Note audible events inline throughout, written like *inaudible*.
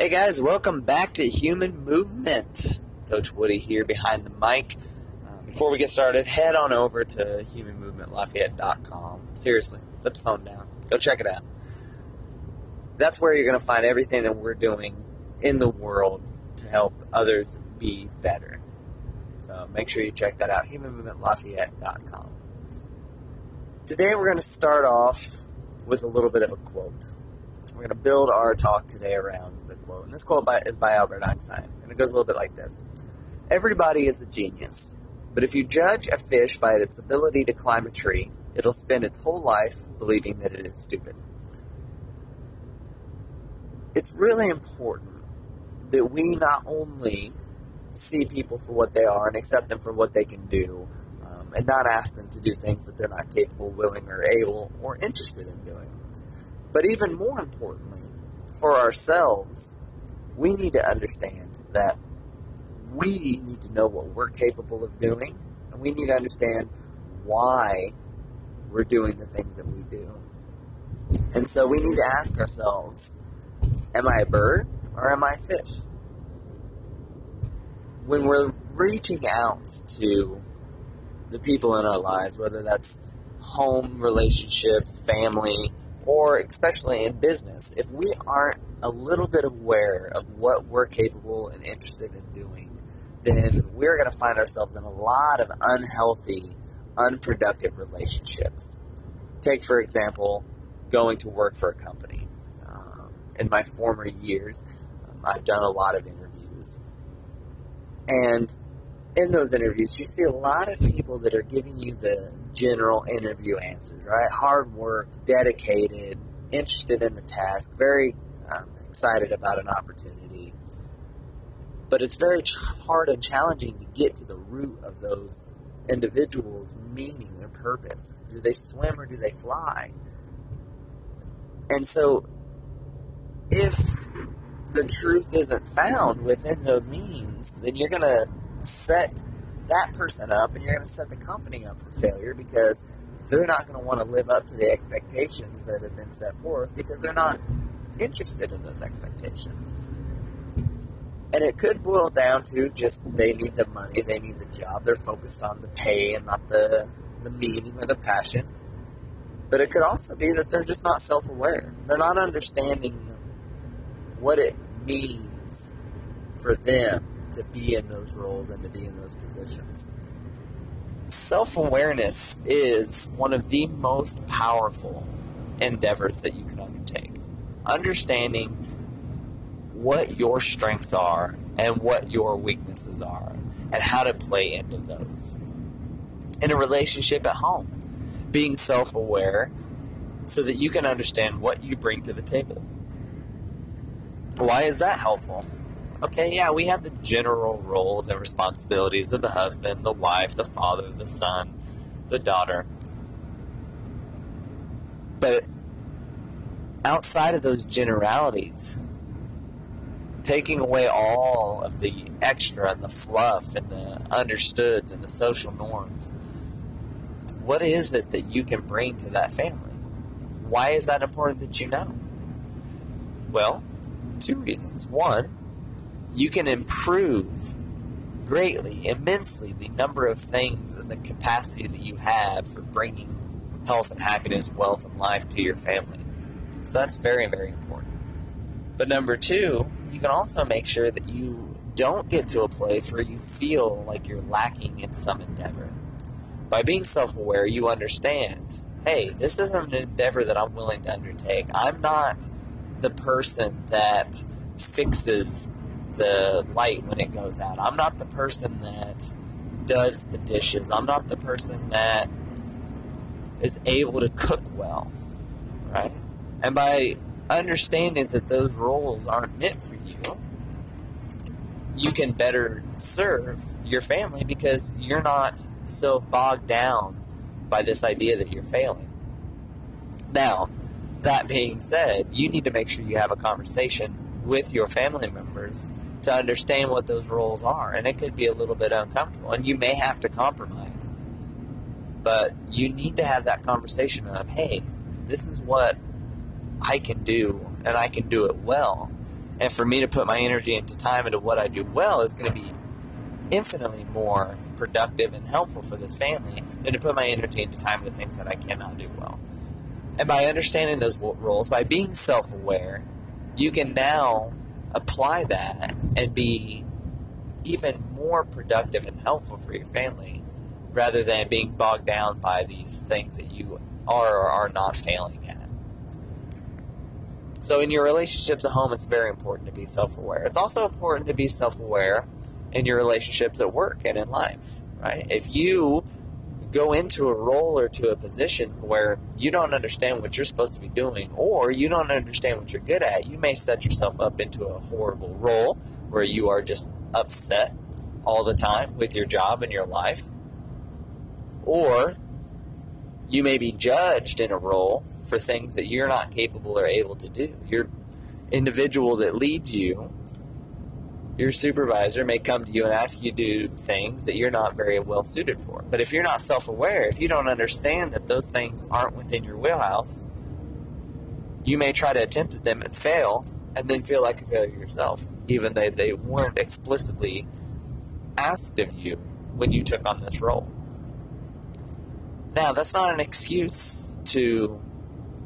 Hey guys, welcome back to Human Movement. Coach Woody here behind the mic. Uh, before we get started, head on over to humanmovementlafayette.com. Seriously, put the phone down. Go check it out. That's where you're going to find everything that we're doing in the world to help others be better. So make sure you check that out, humanmovementlafayette.com. Today we're going to start off with a little bit of a quote. We're going to build our talk today around. And this quote by, is by Albert Einstein. And it goes a little bit like this Everybody is a genius. But if you judge a fish by its ability to climb a tree, it'll spend its whole life believing that it is stupid. It's really important that we not only see people for what they are and accept them for what they can do, um, and not ask them to do things that they're not capable, willing, or able, or interested in doing. But even more importantly, for ourselves, we need to understand that we need to know what we're capable of doing, and we need to understand why we're doing the things that we do. And so we need to ask ourselves Am I a bird or am I a fish? When we're reaching out to the people in our lives, whether that's home relationships, family, or especially in business, if we aren't a little bit aware of what we're capable and interested in doing, then we're going to find ourselves in a lot of unhealthy, unproductive relationships. Take, for example, going to work for a company. Um, in my former years, um, I've done a lot of interviews. And in those interviews, you see a lot of people that are giving you the general interview answers, right? Hard work, dedicated, interested in the task, very um, excited about an opportunity. But it's very hard and challenging to get to the root of those individuals' meaning, their purpose. Do they swim or do they fly? And so, if the truth isn't found within those means, then you're going to set that person up and you're going to set the company up for failure because they're not going to want to live up to the expectations that have been set forth because they're not interested in those expectations. And it could boil down to just they need the money, they need the job, they're focused on the pay and not the, the meaning or the passion. But it could also be that they're just not self aware. They're not understanding what it means for them to be in those roles and to be in those positions. Self awareness is one of the most powerful endeavors that you can undertake. Understanding what your strengths are and what your weaknesses are, and how to play into those. In a relationship at home, being self aware so that you can understand what you bring to the table. Why is that helpful? okay, yeah, we have the general roles and responsibilities of the husband, the wife, the father, the son, the daughter. But outside of those generalities, taking away all of the extra and the fluff and the understoods and the social norms, what is it that you can bring to that family? Why is that important that you know? Well, two reasons. One, you can improve greatly, immensely, the number of things and the capacity that you have for bringing health and happiness, wealth and life to your family. So that's very, very important. But number two, you can also make sure that you don't get to a place where you feel like you're lacking in some endeavor. By being self aware, you understand hey, this isn't an endeavor that I'm willing to undertake. I'm not the person that fixes the light when it goes out. I'm not the person that does the dishes. I'm not the person that is able to cook well, right? And by understanding that those roles aren't meant for you, you can better serve your family because you're not so bogged down by this idea that you're failing. Now, that being said, you need to make sure you have a conversation with your family members to understand what those roles are. And it could be a little bit uncomfortable, and you may have to compromise. But you need to have that conversation of, hey, this is what I can do, and I can do it well. And for me to put my energy into time into what I do well is going to be infinitely more productive and helpful for this family than to put my energy into time into things that I cannot do well. And by understanding those roles, by being self aware, you can now apply that and be even more productive and helpful for your family rather than being bogged down by these things that you are or are not failing at. So, in your relationships at home, it's very important to be self aware. It's also important to be self aware in your relationships at work and in life, right? If you go into a role or to a position where you don't understand what you're supposed to be doing or you don't understand what you're good at, you may set yourself up into a horrible role where you are just upset all the time with your job and your life. Or you may be judged in a role for things that you're not capable or able to do. Your individual that leads you your supervisor may come to you and ask you to do things that you're not very well suited for. But if you're not self aware, if you don't understand that those things aren't within your wheelhouse, you may try to attempt at them and fail and then feel like a failure yourself, even though they weren't explicitly asked of you when you took on this role. Now, that's not an excuse to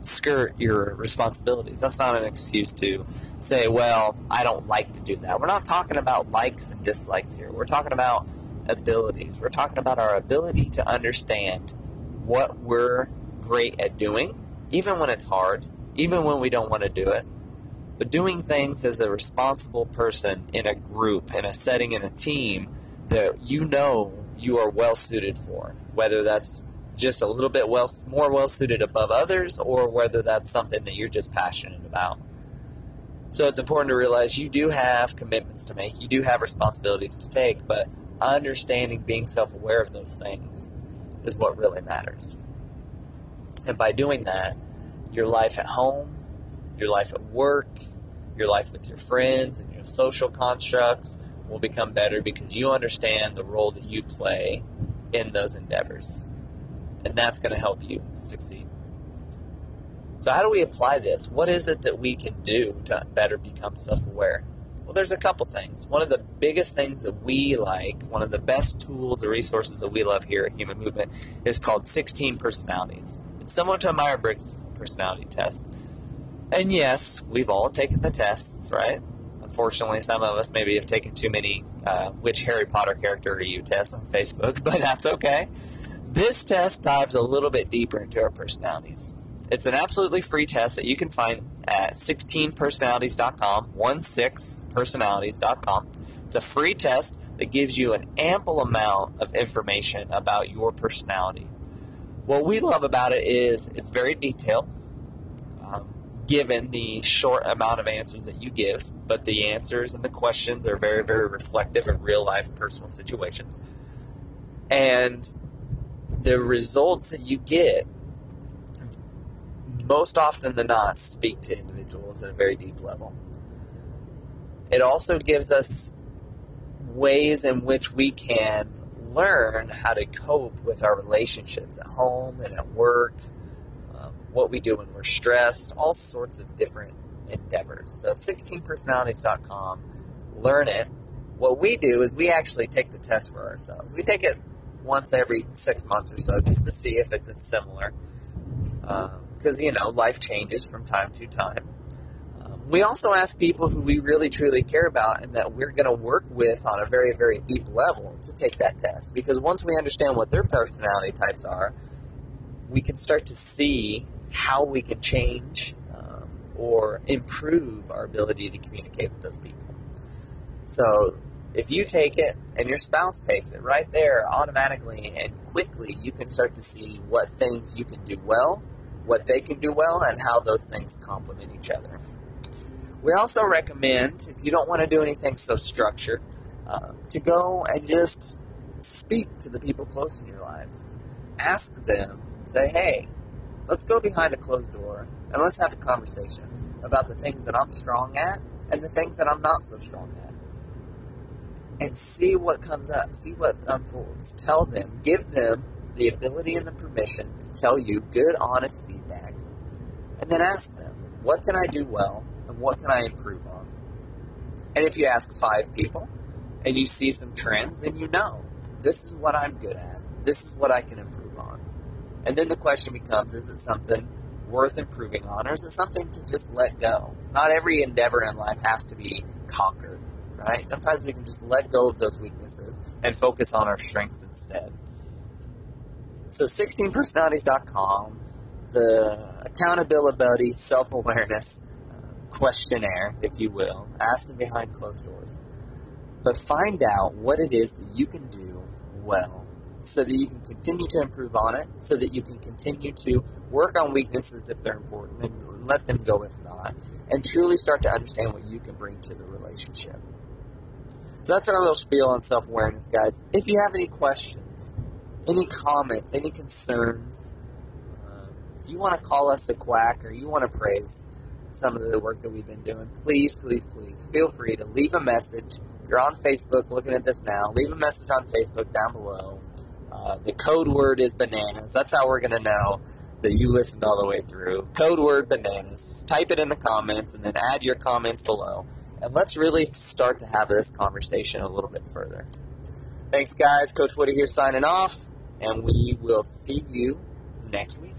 skirt your responsibilities. That's not an excuse to say, well, I don't like to do that. We're not talking about likes and dislikes here. We're talking about abilities. We're talking about our ability to understand what we're great at doing, even when it's hard, even when we don't want to do it. But doing things as a responsible person in a group, in a setting, in a team that you know you are well suited for, whether that's just a little bit well more well suited above others or whether that's something that you're just passionate about. So it's important to realize you do have commitments to make, you do have responsibilities to take, but understanding being self-aware of those things is what really matters. And by doing that, your life at home, your life at work, your life with your friends and your social constructs will become better because you understand the role that you play in those endeavors and that's going to help you succeed. So, how do we apply this? What is it that we can do to better become self aware? Well, there's a couple things. One of the biggest things that we like, one of the best tools or resources that we love here at Human Movement, is called 16 Personalities. It's similar to a Myers Briggs personality test. And yes, we've all taken the tests, right? Unfortunately, some of us maybe have taken too many uh, which Harry Potter character are you tests on Facebook, *laughs* but that's okay. This test dives a little bit deeper into our personalities. It's an absolutely free test that you can find at 16personalities.com, 16personalities.com. It's a free test that gives you an ample amount of information about your personality. What we love about it is it's very detailed, um, given the short amount of answers that you give, but the answers and the questions are very, very reflective of real life personal situations. And the results that you get most often than not speak to individuals at a very deep level. It also gives us ways in which we can learn how to cope with our relationships at home and at work, um, what we do when we're stressed, all sorts of different endeavors. So, 16personalities.com, learn it. What we do is we actually take the test for ourselves. We take it once every six months or so just to see if it's a similar. Because, um, you know, life changes from time to time. Um, we also ask people who we really truly care about and that we're going to work with on a very, very deep level to take that test. Because once we understand what their personality types are, we can start to see how we can change um, or improve our ability to communicate with those people. So if you take it and your spouse takes it right there automatically and quickly, you can start to see what things you can do well, what they can do well, and how those things complement each other. We also recommend, if you don't want to do anything so structured, uh, to go and just speak to the people close in your lives. Ask them, say, hey, let's go behind a closed door and let's have a conversation about the things that I'm strong at and the things that I'm not so strong at and see what comes up, see what unfolds. Tell them, give them the ability and the permission to tell you good, honest feedback. And then ask them, what can I do well and what can I improve on? And if you ask five people and you see some trends, then you know this is what I'm good at. This is what I can improve on. And then the question becomes is it something worth improving on, or is it something to just let go? Not every endeavor in life has to be conquered, right? Sometimes we can just let go of those weaknesses and focus on our strengths instead. So, 16personalities.com, the accountability, self awareness uh, questionnaire, if you will, asking behind closed doors. But find out what it is that you can do well so that you can continue to improve on it, so that you can continue to work on weaknesses if they're important and let them go if not, and truly start to understand what you can bring to the relationship. So that's our little spiel on self awareness, guys. If you have any questions, any comments, any concerns, um, if you want to call us a quack or you want to praise some of the work that we've been doing, please, please, please feel free to leave a message. If you're on Facebook looking at this now, leave a message on Facebook down below. Uh, the code word is bananas. That's how we're going to know that you listened all the way through. Code word bananas. Type it in the comments and then add your comments below. And let's really start to have this conversation a little bit further. Thanks, guys. Coach Woody here signing off, and we will see you next week.